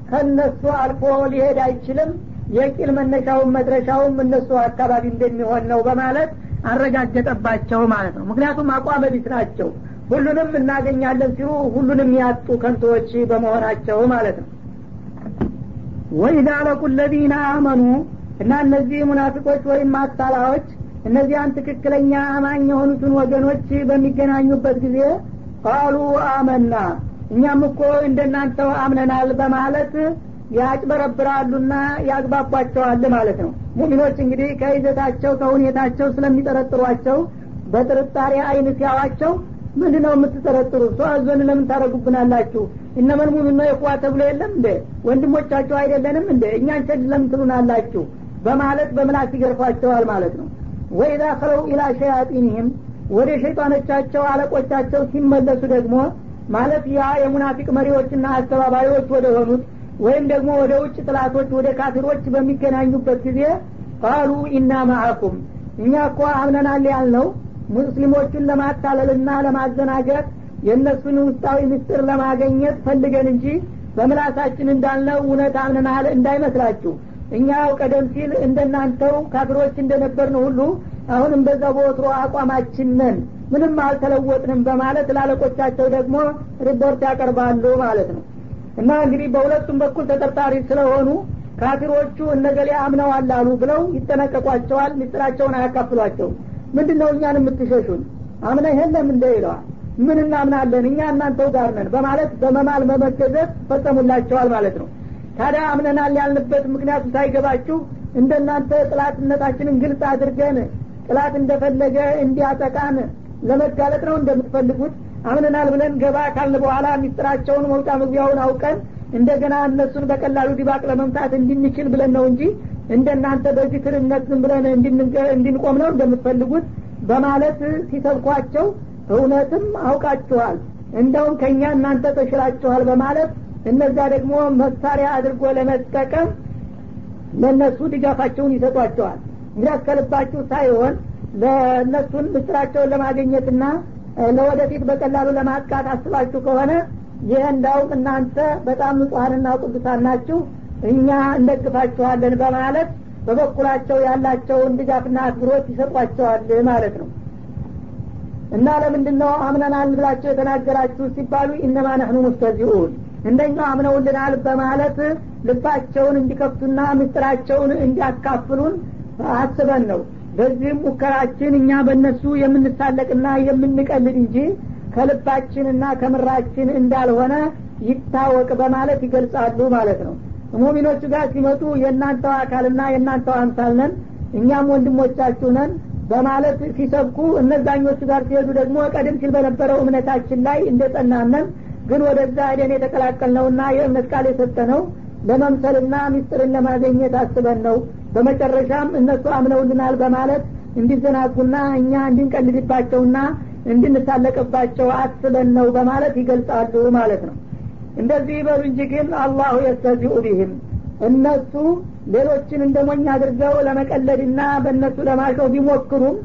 ከነሱ አልፎ ሊሄድ አይችልም የቂል መነሻውን መድረሻውም እነሱ አካባቢ እንደሚሆን ነው በማለት አረጋገጠባቸው ማለት ነው። ምክንያቱም አቋመ ቢስ ናቸው። ሁሉንም እናገኛለን ሲሉ ሁሉንም ያጡ ከንቶዎች በመሆናቸው ማለት ነው። ወኢዛ ለቁ ለዚነ አመኑ እና እነዚህ ሙናፊቆች ወይም ማታላዎች እነዚያን ትክክለኛ አማኝ የሆኑትን ወገኖች በሚገናኙበት ጊዜ ቃሉ አመና እኛም እኮ እንደናንተው አምነናል በማለት ያጭበረብራሉና ያግባቧቸዋል ማለት ነው። ሙሚኖች እንግዲህ ከይዘታቸው ከሁኔታቸው ስለሚጠረጥሯቸው በጥርጣሬ አይን ሲያዋቸው ምንድ ነው የምትጠረጥሩ ሰዋዞን ለምን ታደረጉብናላችሁ እነመን ሙሚኖ የኩዋ ተብሎ የለም እንደ ወንድሞቻችሁ አይደለንም እንደ እኛን ቸድ ለምን ትሉናላችሁ? በማለት በምላስ ይገርፏቸዋል ማለት ነው። ወኢዛ ከለው ኢላ ሸያጢንህም ወደ ሸይጣኖቻቸው አለቆቻቸው ሲመለሱ ደግሞ ማለት ያ የሙናፊቅ መሪዎችና አስተባባሪዎች ወደ ሆኑት ወይም ደግሞ ወደ ውጭ ጥላቶች ወደ ካፊሮች በሚገናኙበት ጊዜ ቃሉ ኢና ማአኩም እኛ እኮ አምነናል ያልነው ሙስሊሞቹን ለማታለልና ለማዘናገት የእነሱን ውስጣዊ ምስጢር ለማገኘት ፈልገን እንጂ በምላሳችን እንዳልነው እውነት አምነናል እንዳይመስላችሁ። እኛው ቀደም ሲል እንደናንተው ካፊሮች እንደነበርን ሁሉ አሁንም በዛ በወትሮ አቋማችን ነን። ምንም አልተለወጥንም በማለት ላለቆቻቸው ደግሞ ሪፖርት ያቀርባሉ ማለት ነው እና እንግዲህ በሁለቱም በኩል ተጠርጣሪ ስለሆኑ ካፊሮቹ እነገሌ አምነዋል አሉ ብለው ይጠነቀቋቸዋል ምስጢራቸውን አያካፍሏቸውም። ምንድን ነው እኛን የምትሸሹን? አምነ የለም እንደ ይለዋል። ምን እናምናለን? እኛ እናንተው ጋር ነን በማለት በመማል በመገዘት ፈጸሙላቸዋል ማለት ነው። ታዲያ አምነናል ያልንበት ምክንያቱ ሳይገባችሁ እንደናንተ ጥላትነታችንን ግልጽ አድርገን ጥላት እንደፈለገ እንዲያጠቃን ለመጋለጥ ነው እንደምትፈልጉት አምነናል ብለን ገባ ካልን በኋላ ሚስጥራቸውን መውጫ መግቢያውን አውቀን እንደገና እነሱን በቀላሉ ዲባቅ ለመምታት እንድንችል ብለን ነው እንጂ እንደናንተ በዚህ ትርነት ብለን እንድንቆም ነው እንደምትፈልጉት በማለት ሲሰብኳቸው እውነትም አውቃችኋል። እንደውም ከእኛ እናንተ ተሽላችኋል በማለት እነዛ ደግሞ መሳሪያ አድርጎ ለመጠቀም ለእነሱ ድጋፋቸውን ይሰጧቸዋል። እንግዲህ ከልባችሁ ሳይሆን ለእነሱን ምስጢራቸውን ለማግኘትና ለወደፊት በቀላሉ ለማጥቃት አስባችሁ ከሆነ ይህ እንዳውም እናንተ በጣም ንጹሀንና ቅዱሳን ናችሁ። እኛ እንደግፋችኋለን በማለት በበኩላቸው ያላቸውን ድጋፍና አክብሮት ይሰጧቸዋል ማለት ነው። እና ለምንድን ነው አምነናል ብላቸው የተናገራችሁ ሲባሉ ኢነማ ነህኑ ሙስተዚኡን እንደኛው አምነውልናል በማለት ልባቸውን እንዲከፍቱና ምስጢራቸውን እንዲያካፍሉን አስበን ነው በዚህም ሙከራችን እኛ በእነሱ የምንሳለቅና የምንቀልድ እንጂ ከልባችንና ከምራችን እንዳልሆነ ይታወቅ በማለት ይገልጻሉ ማለት ነው። ሙሚኖቹ ጋር ሲመጡ የእናንተው አካልና የእናንተው አምሳል ነን እኛም ወንድሞቻችሁ ነን በማለት ሲሰብኩ እነዛኞቹ ጋር ሲሄዱ ደግሞ ቀደም ሲል በነበረው እምነታችን ላይ እንደጸናነን ግን ወደዛ ሄደን የተቀላቀልነውና የእምነት ቃል የሰጠነው ለመምሰልና ሚስጥርን ለማገኘት አስበን ነው በመጨረሻም እነሱ አምነውልናል በማለት እንዲዘናጉና እኛ እንድንቀልድባቸውና እንድንሳለቅባቸው አስበን ነው በማለት ይገልጻሉ ማለት ነው። እንደዚህ ይበሉ እንጂ ግን አላሁ የስተዚኡ ቢህም እነሱ ሌሎችን እንደ ሞኝ አድርገው ለመቀለድና በእነሱ ለማሸው ቢሞክሩም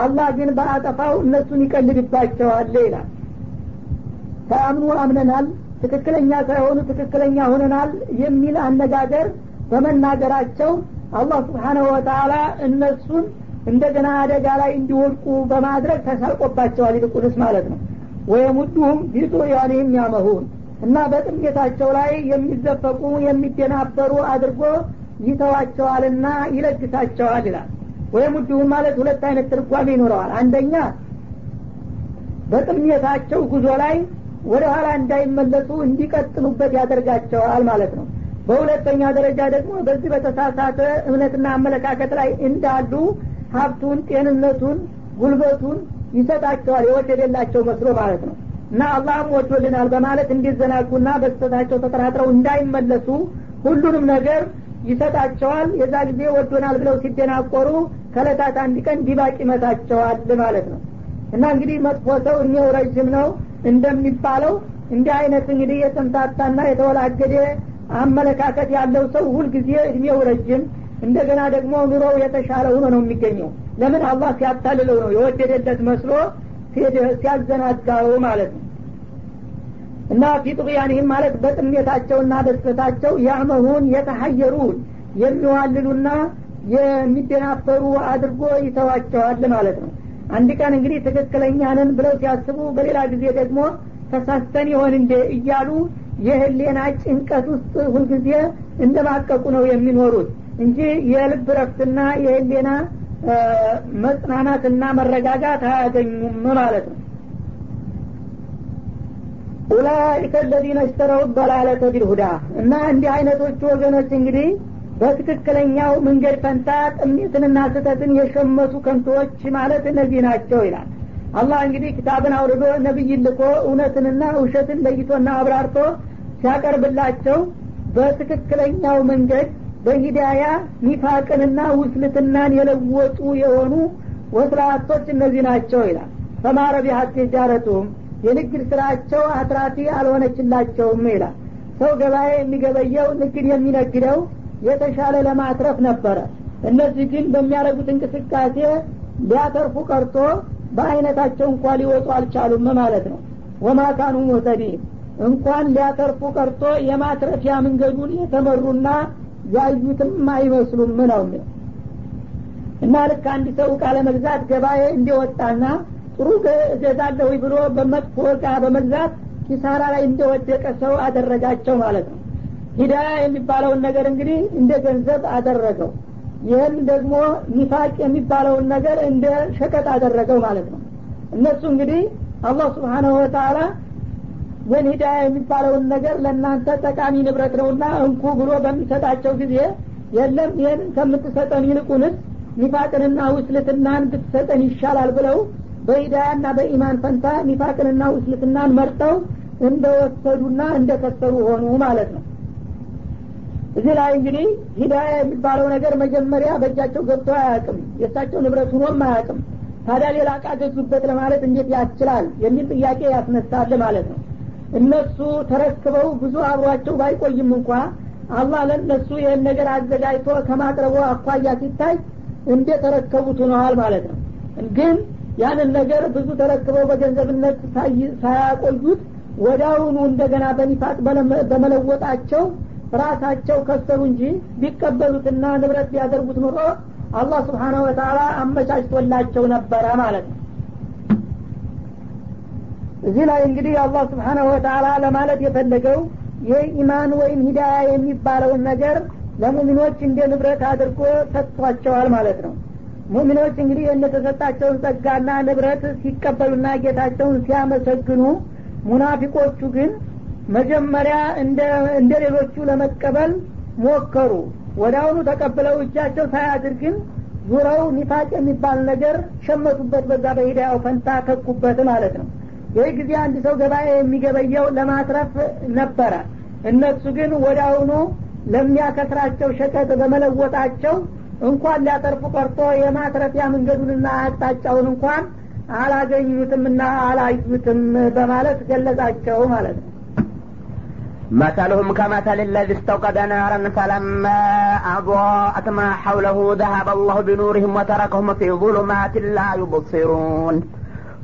አላህ ግን በአጠፋው እነሱን ይቀልድባቸዋል ይላል። ተአምኑ አምነናል ትክክለኛ ሳይሆኑ ትክክለኛ ሆነናል የሚል አነጋገር በመናገራቸው አላህ ስብሓናሁ ወተላ እነሱን እንደገና አደጋ ላይ እንዲወድቁ በማድረግ ተሳልቆባቸዋል ይልቁንስ ማለት ነው። ወየሙዱሁም ቢጡያኒህም ያመሁን እና በጥሜታቸው ላይ የሚዘፈቁ የሚደናበሩ አድርጎ ይተዋቸዋልና ይለግሳቸዋል ይላል። ወየሙዱሁም ማለት ሁለት አይነት ትርጓሜ ይኖረዋል። አንደኛ በጥሜታቸው ጉዞ ላይ ወደ ኋላ እንዳይመለሱ እንዲቀጥሉበት ያደርጋቸዋል ማለት ነው በሁለተኛ ደረጃ ደግሞ በዚህ በተሳሳተ እምነትና አመለካከት ላይ እንዳሉ ሀብቱን ጤንነቱን ጉልበቱን ይሰጣቸዋል የወደደላቸው መስሎ ማለት ነው። እና አላህም ወዶልናል በማለት እንዲዘናጉና በስተታቸው ተጠራጥረው እንዳይመለሱ ሁሉንም ነገር ይሰጣቸዋል። የዛ ጊዜ ወዶናል ብለው ሲደናቆሩ ከለታት አንድ ቀን ዲባቅ ይመታቸዋል ማለት ነው። እና እንግዲህ መጥፎ ሰው እኔው ረዥም ነው እንደሚባለው እንዲህ አይነት እንግዲህ የተምታታና የተወላገደ አመለካከት ያለው ሰው ሁልጊዜ እድሜው ረጅም እንደገና ደግሞ ኑሮው የተሻለ ሆኖ ነው የሚገኘው። ለምን? አላህ ሲያታልለው ነው። የወደደለት መስሎ ሲያዘናጋው ማለት ነው። እና ፊጥቅያንህም ማለት በጥሜታቸውና በስተታቸው ያመሁን የተሀየሩን የሚዋልሉና የሚደናበሩ አድርጎ ይተዋቸዋል ማለት ነው። አንድ ቀን እንግዲህ ትክክለኛ ነን ብለው ሲያስቡ በሌላ ጊዜ ደግሞ ተሳስተን ይሆን እንዴ እያሉ የህሌና ጭንቀት ውስጥ ሁልጊዜ እንደማቀቁ ነው የሚኖሩት እንጂ የልብ ረፍትና የህሌና መጽናናትና መረጋጋት አያገኙም ማለት ነው። ኡላይከ ለዚነ እሽተረው በላለተ ቢልሁዳ እና እንዲህ አይነቶቹ ወገኖች እንግዲህ በትክክለኛው መንገድ ፈንታ ጥሜትንና ስህተትን የሸመቱ ከንቶዎች ማለት እነዚህ ናቸው ይላል። አላህ እንግዲህ ክታብን አውርዶ ነቢይ ልኮ እውነትንና ውሸትን ለይቶና አብራርቶ ሲያቀርብላቸው በትክክለኛው መንገድ በሂዳያ ኒፋቅንና ውስልትናን የለወጡ የሆኑ ወስላቶች እነዚህ ናቸው ይላል። ፈማረ ቢሀት የንግድ ስራቸው አትራፊ አልሆነችላቸውም ይላል። ሰው ገበያ የሚገበየው ንግድ የሚነግደው የተሻለ ለማትረፍ ነበረ። እነዚህ ግን በሚያደርጉት እንቅስቃሴ ሊያተርፉ ቀርቶ በአይነታቸው እንኳ ሊወጡ አልቻሉም ማለት ነው። ወማካኑ ሙህተዲን እንኳን ሊያተርፉ ቀርቶ የማትረፊያ መንገዱን የተመሩና ያዩትም አይመስሉም ነው እና ልክ አንድ ሰው እቃ ለመግዛት ገበያ እንዲወጣና ጥሩ እገዛለሁ ብሎ በመጥፎ እቃ በመግዛት ኪሳራ ላይ እንደወደቀ ሰው አደረጋቸው ማለት ነው። ሂዳያ የሚባለውን ነገር እንግዲህ እንደ ገንዘብ አደረገው። ይህን ደግሞ ኒፋቅ የሚባለውን ነገር እንደ ሸቀጥ አደረገው ማለት ነው። እነሱ እንግዲህ አላህ ስብሓናሁ ወተላ ይህን ሂዳያ የሚባለውን ነገር ለእናንተ ጠቃሚ ንብረት ነውና እንኩ ብሎ በሚሰጣቸው ጊዜ የለም ይህን ከምትሰጠን ይልቁንስ ኒፋቅንና ውስልትናን ብትሰጠን ይሻላል ብለው በሂዳያና በኢማን ፈንታ ኒፋቅንና ውስልትናን መርጠው እንደወሰዱና እንደከሰሩ ሆኑ ማለት ነው። እዚህ ላይ እንግዲህ ሂዳያ የሚባለው ነገር መጀመሪያ በእጃቸው ገብቶ አያውቅም የእሳቸው ንብረት ሁኖም አያውቅም። ታዲያ ሌላ እቃ ገዙበት ለማለት እንዴት ያስችላል? የሚል ጥያቄ ያስነሳል ማለት ነው እነሱ ተረክበው ብዙ አብሯቸው ባይቆይም እንኳ አላህ ለእነሱ ይህን ነገር አዘጋጅቶ ከማቅረቡ አኳያ ሲታይ እንደ ተረከቡት ሆነዋል ማለት ነው። ግን ያንን ነገር ብዙ ተረክበው በገንዘብነት ሳያቆዩት ወዳውኑ እንደገና በኒፋቅ በመለወጣቸው ራሳቸው ከሰሩ እንጂ ቢቀበሉትና ንብረት ቢያደርጉት ኑሮ አላህ ስብሓናሁ ወተላ አመቻችቶላቸው ነበረ ማለት ነው እዚህ ላይ እንግዲህ አላህ ስብሓናሁ ወተላ ለማለት የፈለገው የኢማን ወይም ሂዳያ የሚባለውን ነገር ለሙሚኖች እንደ ንብረት አድርጎ ሰጥቷቸዋል ማለት ነው። ሙሚኖች እንግዲህ የተሰጣቸውን ጸጋና ንብረት ሲቀበሉና ጌታቸውን ሲያመሰግኑ ሙናፊቆቹ ግን መጀመሪያ እንደ ሌሎቹ ለመቀበል ሞከሩ። ወዳአሁኑ ተቀብለው እጃቸው ሳያድር ግን ዙረው ኒፋቅ የሚባል ነገር ሸመቱበት በዛ በሂዳያው ፈንታ ተኩበት ማለት ነው ይህ ጊዜ አንድ ሰው ገበያ የሚገበየው ለማትረፍ ነበረ እነሱ ግን ወደ አሁኑ ለሚያከስራቸው ሸቀጥ በመለወጣቸው እንኳን ሊያተርፉ ቀርቶ የማትረፊያ መንገዱንና አቅጣጫውን እንኳን አላገኙትምና አላዩትም በማለት ገለጻቸው ማለት ነው مثلهم كمثل الذي استوقد نارا فلما أضاءت ما حوله ذهب الله بنورهم وتركهم في ظلمات لا يبصرون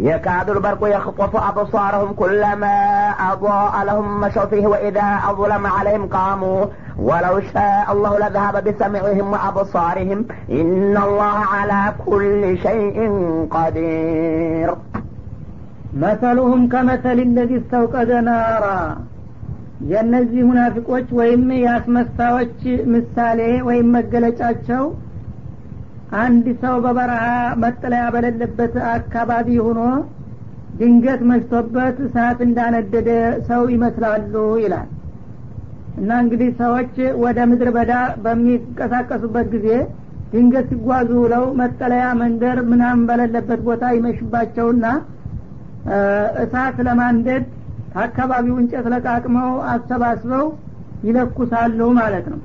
يكاد البرق يخطف أبصارهم كلما أضاء لهم مشوا فيه وإذا أظلم عليهم قاموا ولو شاء الله لذهب بسمعهم وأبصارهم إن الله على كل شيء قدير መሰሉሁም ከመሰል ለዚ እስተውቀደ ናራ የእነዚህ ሙናፊቆች ወይም የአስመሳዮች ምሳሌ ወይም መገለጫቸው አንድ ሰው በበረሃ መጠለያ በሌለበት አካባቢ ሆኖ ድንገት መሽቶበት እሳት እንዳነደደ ሰው ይመስላሉ ይላል። እና እንግዲህ ሰዎች ወደ ምድር በዳ በሚንቀሳቀሱበት ጊዜ ድንገት ሲጓዙ ውለው መጠለያ መንደር ምናምን በሌለበት ቦታ ይመሽባቸውና እሳት ለማንደድ ከአካባቢው እንጨት ለቃቅመው አሰባስበው ይለኩሳሉ ማለት ነው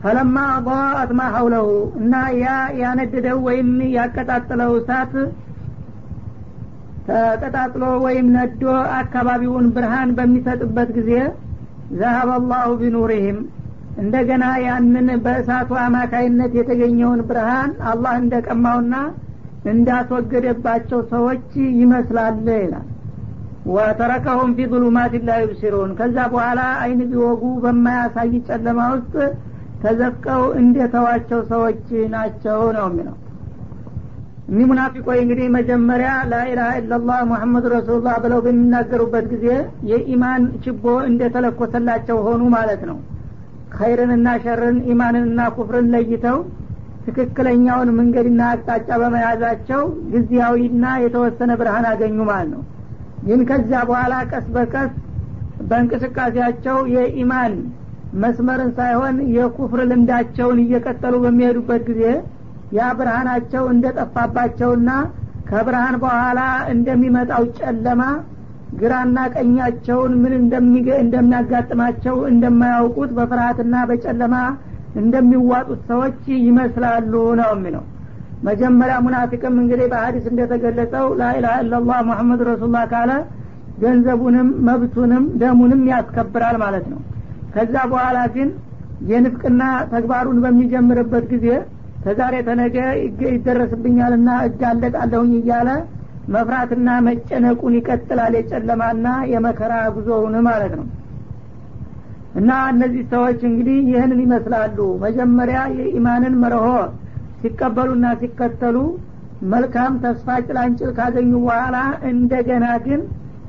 ፈለማ አضاءት ማ ሐውለሁ እና ያ ያነደደው ወይም ያቀጣጥለው እሳት ተቀጣጥሎ ወይም ነዶ አካባቢውን ብርሃን በሚሰጥበት ጊዜ ዘሀበ አላሁ ቢኑሪህም። እንደገና ያንን በእሳቱ አማካይነት የተገኘውን ብርሃን አላህ እንደቀማውና እንዳስወገደባቸው ሰዎች ይመስላል ይላል። ወተረከሁም ፊ ظሉማት ላ ዩብሲሩን። ከዛ በኋላ አይን ቢወጉ በማያሳይ ጨለማ ውስጥ ተዘፍቀው እንደተዋቸው ሰዎች ናቸው ነው የሚለው። እኒህ ሙናፊቆች እንግዲህ መጀመሪያ ላኢላሀ ኢላላህ ሙሐመድ ረሱሉላህ ብለው በሚናገሩበት ጊዜ የኢማን ችቦ እንደተለኮሰላቸው ሆኑ ማለት ነው። ኸይርንና ሸርን ኢማንንና ኩፍርን ለይተው ትክክለኛውን መንገድና አቅጣጫ በመያዛቸው ጊዜያዊና የተወሰነ ብርሃን አገኙ ማለት ነው። ግን ከዚያ በኋላ ቀስ በቀስ በእንቅስቃሴያቸው የኢማን መስመርን ሳይሆን የኩፍር ልምዳቸውን እየቀጠሉ በሚሄዱበት ጊዜ ያ ብርሃናቸው እንደጠፋባቸውና ከብርሃን በኋላ እንደሚመጣው ጨለማ ግራና ቀኛቸውን ምን እንደሚያጋጥማቸው እንደማያውቁት በፍርሃትና በጨለማ እንደሚዋጡት ሰዎች ይመስላሉ ነው የሚለው። መጀመሪያ ሙናፊቅም እንግዲህ በሀዲስ እንደተገለጸው ላኢላሀ ኢላላህ ሙሐመድ ረሱሉላህ ካለ ገንዘቡንም መብቱንም ደሙንም ያስከብራል ማለት ነው ከዛ በኋላ ግን የንፍቅና ተግባሩን በሚጀምርበት ጊዜ ከዛሬ ተነገ ይደረስብኛልና እጋለጣለሁኝ እያለ መፍራትና መጨነቁን ይቀጥላል የጨለማና የመከራ ጉዞውን ማለት ነው። እና እነዚህ ሰዎች እንግዲህ ይህንን ይመስላሉ። መጀመሪያ የኢማንን መርሆ ሲቀበሉና ሲከተሉ መልካም ተስፋ ጭላንጭል ካገኙ በኋላ እንደገና ግን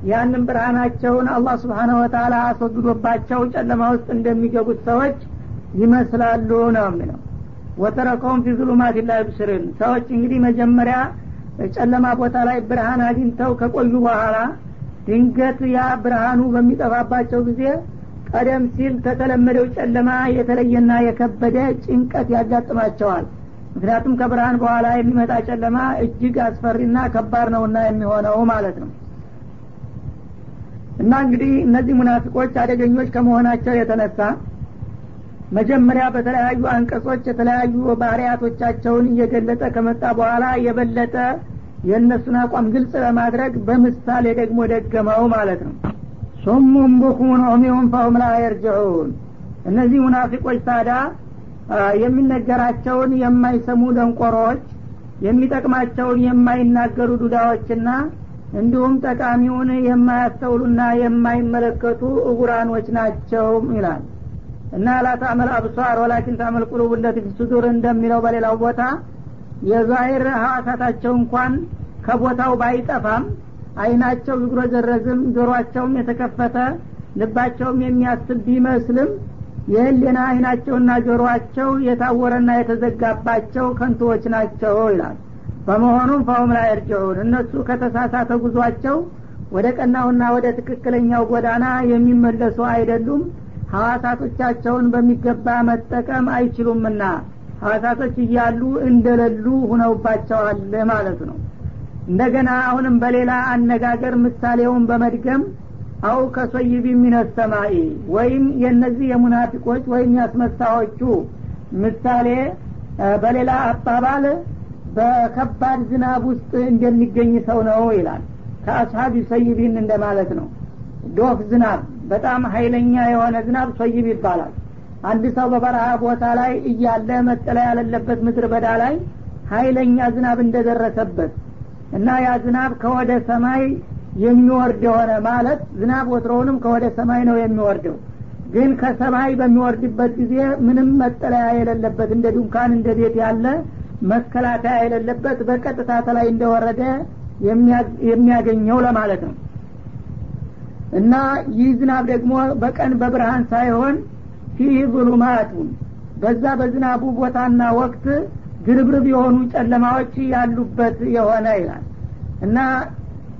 ያንን ብርሃናቸውን አላህ ስብሓነ ወተላ አስወግዶባቸው ጨለማ ውስጥ እንደሚገቡት ሰዎች ይመስላሉ ነው የሚለው። ወተረከውም ፊ ዙሉማት ላ ዩብስርን ሰዎች እንግዲህ መጀመሪያ ጨለማ ቦታ ላይ ብርሃን አግኝተው ከቆዩ በኋላ ድንገት ያ ብርሃኑ በሚጠፋባቸው ጊዜ ቀደም ሲል ከተለመደው ጨለማ የተለየና የከበደ ጭንቀት ያጋጥማቸዋል። ምክንያቱም ከብርሃን በኋላ የሚመጣ ጨለማ እጅግ አስፈሪና ከባድ ነውና የሚሆነው ማለት ነው እና እንግዲህ እነዚህ ሙናፊቆች አደገኞች ከመሆናቸው የተነሳ መጀመሪያ በተለያዩ አንቀጾች የተለያዩ ባህርያቶቻቸውን እየገለጠ ከመጣ በኋላ የበለጠ የእነሱን አቋም ግልጽ ለማድረግ በምሳሌ ደግሞ ደገመው ማለት ነው። ሱሙን ቡክሙን ዑሚዩን ፈሁም ላ የርጅዑን። እነዚህ ሙናፊቆች ታዳ የሚነገራቸውን የማይሰሙ ደንቆሮዎች የሚጠቅማቸውን የማይናገሩ ዱዳዎችና እንዲሁም ጠቃሚውን የማያስተውሉና የማይመለከቱ እጉራኖች ናቸው ይላል። እና ላታመል አብሷር ወላኪን ታመል ቁሉብ እንደት ሱዱር እንደሚለው በሌላው ቦታ የዛሂር ሀዋሳታቸው እንኳን ከቦታው ባይጠፋም አይናቸው ይጉረዘረዝም ጆሮአቸውም የተከፈተ ልባቸውም የሚያስብ ቢመስልም የህሊና አይናቸውና ጆሮአቸው የታወረና የተዘጋባቸው ከንቶዎች ናቸው ይላል በመሆኑም ፈሁም ላይ እርጅዑን። እነሱ ከተሳሳተ ጉዟቸው ወደ ቀናውና ወደ ትክክለኛው ጎዳና የሚመለሱ አይደሉም። ሀዋሳቶቻቸውን በሚገባ መጠቀም አይችሉምና ሀዋሳቶች እያሉ እንደሌሉ ሁነውባቸዋል ማለት ነው። እንደገና አሁንም በሌላ አነጋገር ምሳሌውን በመድገም አው ከሶይቢ ሚነሰማኢ ወይም የእነዚህ የሙናፊቆች ወይም ያስመሳዎቹ ምሳሌ በሌላ አባባል በከባድ ዝናብ ውስጥ እንደሚገኝ ሰው ነው ይላል። ከአስሀቢ ሰይቢን እንደማለት ነው። ዶፍ ዝናብ በጣም ሀይለኛ የሆነ ዝናብ ሶይብ ይባላል። አንድ ሰው በበረሃ ቦታ ላይ እያለ መጠለያ ያለለበት ምድር በዳ ላይ ሀይለኛ ዝናብ እንደደረሰበት እና ያ ዝናብ ከወደ ሰማይ የሚወርድ የሆነ ማለት ዝናብ ወትሮውንም ከወደ ሰማይ ነው የሚወርደው። ግን ከሰማይ በሚወርድበት ጊዜ ምንም መጠለያ የሌለበት እንደ ዱንካን እንደ ቤት ያለ መከላከያ የሌለበት በቀጥታ ተላይ እንደወረደ የሚያገኘው ለማለት ነው። እና ይህ ዝናብ ደግሞ በቀን በብርሃን ሳይሆን ፊህ ظሉማቱን በዛ በዝናቡ ቦታና ወቅት ግርብርብ የሆኑ ጨለማዎች ያሉበት የሆነ ይላል። እና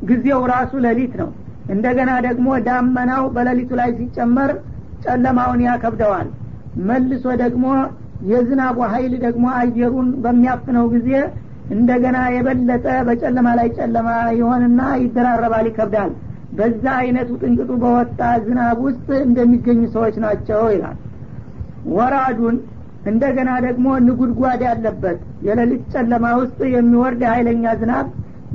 ጊዜው ራሱ ሌሊት ነው። እንደገና ደግሞ ዳመናው በሌሊቱ ላይ ሲጨመር ጨለማውን ያከብደዋል። መልሶ ደግሞ የዝናቡ ሀይል ደግሞ አየሩን በሚያፍነው ጊዜ እንደገና የበለጠ በጨለማ ላይ ጨለማ ይሆንና ይደራረባል ይከብዳል። በዛ አይነቱ ጥንቅጡ በወጣ ዝናብ ውስጥ እንደሚገኙ ሰዎች ናቸው ይላል። ወራዱን እንደገና ደግሞ ንጉድጓድ ያለበት የሌሊት ጨለማ ውስጥ የሚወርድ ሀይለኛ ዝናብ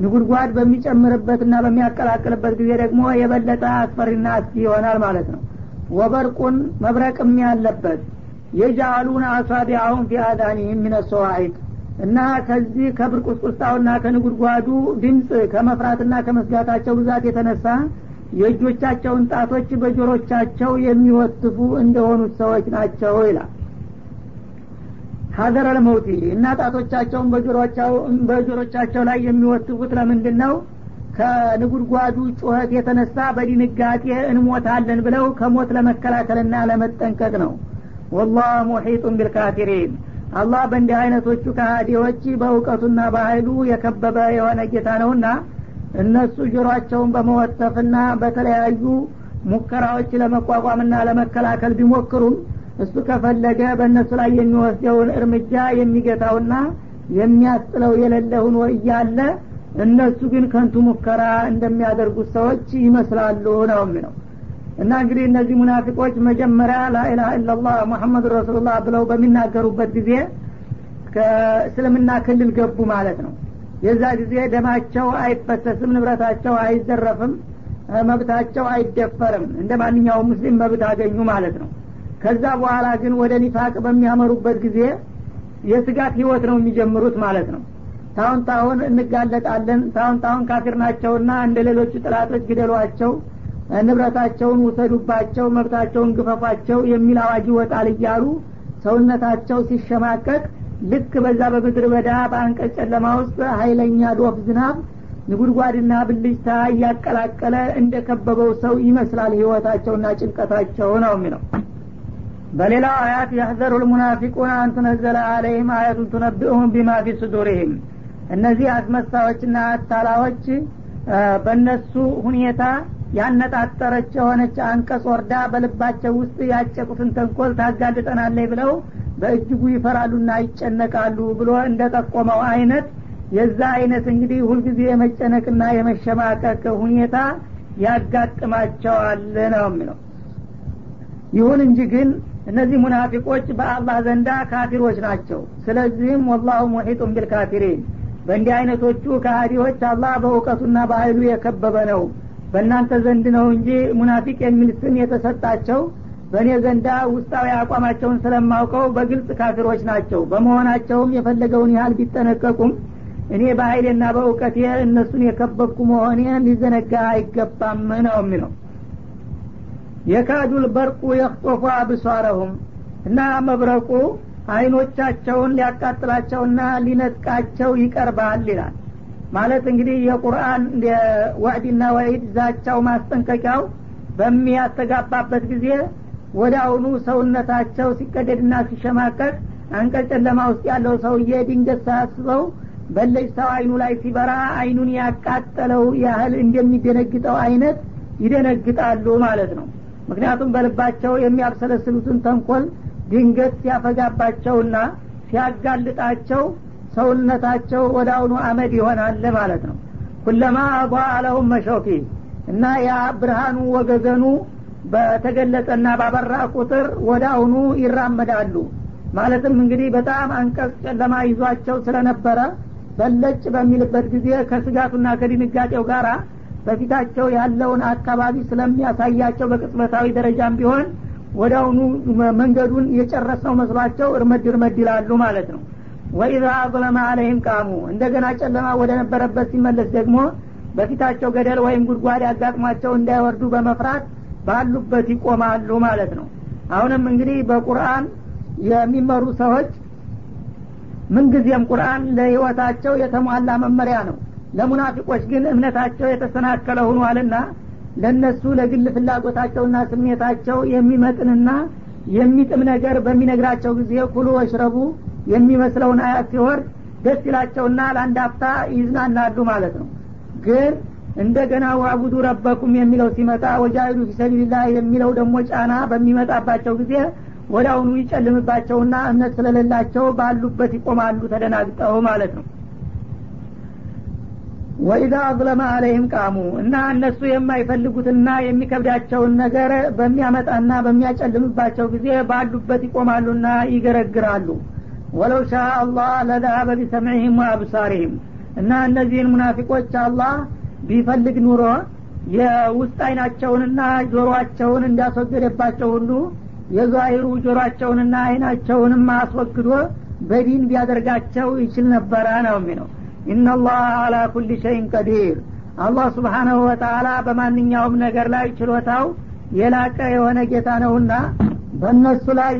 ንጉድጓድ በሚጨምርበትና በሚያቀላቅልበት ጊዜ ደግሞ የበለጠ አስፈሪና አስጊ ይሆናል ማለት ነው። ወበርቁን መብረቅም ያለበት የጃአሉን አሳቢአሁን ፊ አዳኒህም ሚነሰዋዒቅ እና ከዚህ ከብርቁስቁስታውና ከንጉድጓዱ ድምፅ ከመፍራትና ከመስጋታቸው ብዛት የተነሳ የእጆቻቸውን ጣቶች በጆሮቻቸው የሚወትፉ እንደሆኑት ሰዎች ናቸው ይላል። ሀዘረ ለመውቲ እና ጣቶቻቸውን በጆሮቻቸው ላይ የሚወትፉት ለምንድን ነው ከንጉድጓዱ ጩኸት የተነሳ በድንጋጤ እንሞታለን ብለው ከሞት ለመከላከልና ለመጠንቀቅ ነው ወላህ ሙሒጡን ቢልካፊሪን። አላህ በእንዲህ አይነቶቹ ከሃዲዎች በእውቀቱና በኃይሉ የከበበ የሆነ ጌታ ነውና እነሱ ጆሮአቸውን በመወተፍና በተለያዩ ሙከራዎች ለመቋቋምና ለመከላከል ቢሞክሩም እሱ ከፈለገ በእነሱ ላይ የሚወስደውን እርምጃ የሚገታውና የሚያስጥለው የሌለ እያለ እነሱ ግን ከንቱ ሙከራ እንደሚያደርጉት ሰዎች ይመስላሉ ነው የሚለው እና እንግዲህ እነዚህ ሙናፊቆች መጀመሪያ ላኢላሀ ኢላላህ ሙሐመድ ረሱሉላህ ብለው በሚናገሩበት ጊዜ ከእስልምና ክልል ገቡ ማለት ነው። የዛ ጊዜ ደማቸው አይፈሰስም ንብረታቸው አይዘረፍም መብታቸው አይደፈርም። እንደ ማንኛውም ሙስሊም መብት አገኙ ማለት ነው። ከዛ በኋላ ግን ወደ ኒፋቅ በሚያመሩበት ጊዜ የስጋት ህይወት ነው የሚጀምሩት ማለት ነው። ታሁን ታሁን እንጋለጣለን ታሁን ታሁን ካፊር ናቸውና እንደ ሌሎቹ ጥላቶች ግደሏቸው ንብረታቸውን ውሰዱባቸው መብታቸውን ግፈፏቸው የሚል አዋጅ ይወጣል እያሉ ሰውነታቸው ሲሸማቀቅ ልክ በዛ በምድር በዳ በአንቀጽ ጨለማ ውስጥ ሀይለኛ ዶፍ ዝናብ ንጉድጓድና ብልጭታ እያቀላቀለ እንደ ከበበው ሰው ይመስላል ህይወታቸውና ጭንቀታቸው ነው የሚለው። በሌላው አያት የህዘሩ ልሙናፊቁን አንቱነዘለ አለይህም አያቱን ቱነቢኡሁም ቢማ ፊ ሱዱሪህም። እነዚህ አስመሳዮችና አታላዎች በእነሱ ሁኔታ ያነጣጠረች የሆነች አንቀጽ ወርዳ በልባቸው ውስጥ ያጨቁትን ተንኮል ታጋልጠናለይ ብለው በእጅጉ ይፈራሉና ይጨነቃሉ ብሎ እንደጠቆመው አይነት የዛ አይነት እንግዲህ ሁልጊዜ የመጨነቅና የመሸማቀቅ ሁኔታ ያጋጥማቸዋል ነው የሚለው። ይሁን እንጂ ግን እነዚህ ሙናፊቆች በአላህ ዘንዳ ካፊሮች ናቸው። ስለዚህም ወላሁ ሙሒጡን ቢልካፊሪን በእንዲህ አይነቶቹ ከሃዲዎች አላህ በእውቀቱና በኃይሉ የከበበ ነው በእናንተ ዘንድ ነው እንጂ ሙናፊቅ የሚል ስም የተሰጣቸው በእኔ ዘንዳ ውስጣዊ አቋማቸውን ስለማውቀው በግልጽ ካፊሮች ናቸው። በመሆናቸውም የፈለገውን ያህል ቢጠነቀቁም እኔ በኃይሌና በእውቀቴ እነሱን የከበብኩ መሆኔን ሊዘነጋ አይገባም ነው የሚለው። የካዱል በርቁ የክጦፉ አብሷረሁም እና መብረቁ አይኖቻቸውን ሊያቃጥላቸውና ሊነጥቃቸው ይቀርባል ይላል ማለት እንግዲህ የቁርአን ወዕድና ወዒድ ዛቻው ማስጠንቀቂያው በሚያስተጋባበት ጊዜ ወደ አሁኑ ሰውነታቸው ሲቀደድና ሲሸማቀቅ አንቀጽ ጨለማ ውስጥ ያለው ሰውዬ ድንገት ሳያስበው በለጅታው አይኑ ላይ ሲበራ አይኑን ያቃጠለው ያህል እንደሚደነግጠው አይነት ይደነግጣሉ ማለት ነው። ምክንያቱም በልባቸው የሚያብሰለስሉትን ተንኮል ድንገት ሲያፈጋባቸውና ሲያጋልጣቸው ሰውነታቸው ወደ አሁኑ አመድ ይሆናል ማለት ነው። ኩለማ አቧ አለሁም መሾፊ እና ያ ብርሃኑ ወገገኑ በተገለጸና ባበራ ቁጥር ወደ አሁኑ ይራመዳሉ። ማለትም እንግዲህ በጣም አንቀጽ ጨለማ ይዟቸው ስለነበረ በለጭ በሚልበት ጊዜ ከስጋቱና ከድንጋጤው ጋር በፊታቸው ያለውን አካባቢ ስለሚያሳያቸው በቅጽበታዊ ደረጃም ቢሆን ወደ መንገዱን የጨረስነው መስሏቸው እርመድ እርመድ ይላሉ ማለት ነው ወኢዛ አظለመ አለይህም ቃሙ እንደገና ጨለማ ወደ ነበረበት ሲመለስ ደግሞ በፊታቸው ገደል ወይም ጉድጓድ ያጋጥሟቸው እንዳይወርዱ በመፍራት ባሉበት ይቆማሉ ማለት ነው። አሁንም እንግዲህ በቁርአን የሚመሩ ሰዎች ምንጊዜም ቁርአን ለህይወታቸው የተሟላ መመሪያ ነው። ለሙናፊቆች ግን እምነታቸው የተሰናከለ ሆኗልና ለነሱ ለግል ፍላጎታቸውና ስሜታቸው የሚመጥንና የሚጥም ነገር በሚነግራቸው ጊዜ ኩሉ ወሽረቡ የሚመስለውን አያት ሲወርድ ደስ ይላቸውና ለአንድ አፍታ ይዝናናሉ ማለት ነው። ግን እንደገና ዋቡዱ ረበኩም የሚለው ሲመጣ ወጃሂዱ ፊሰቢልላህ የሚለው ደግሞ ጫና በሚመጣባቸው ጊዜ ወደ ይጨልምባቸውና እምነት ስለሌላቸው ባሉበት ይቆማሉ ተደናግጠው ማለት ነው። ወኢዛ አዝለመ አለይህም ቃሙ እና እነሱ የማይፈልጉትና የሚከብዳቸውን ነገር በሚያመጣና በሚያጨልምባቸው ጊዜ ባሉበት ይቆማሉና ይገረግራሉ ወለው ሻ አላህ ለዛሀበ ቢሰምዕህም ወአብሳሪህም እና እነዚህን ሙናፊቆች አላህ ቢፈልግ ኑሮ የውስጥ አይናቸውንና ጆሮአቸውን እንዳስወገደባቸው ሁሉ የዛሂሩ ጆሮአቸውንና አይናቸውንም አስወግዶ በዲን ቢያደርጋቸው ይችል ነበረ ነው የሚለው። ኢናላህ አላ ኩል ሸይን ቀዲር። አላህ ስብሓናሁ ወተአላ በማንኛውም ነገር ላይ ችሎታው የላቀ የሆነ ጌታ ነውና በእነሱ ላይ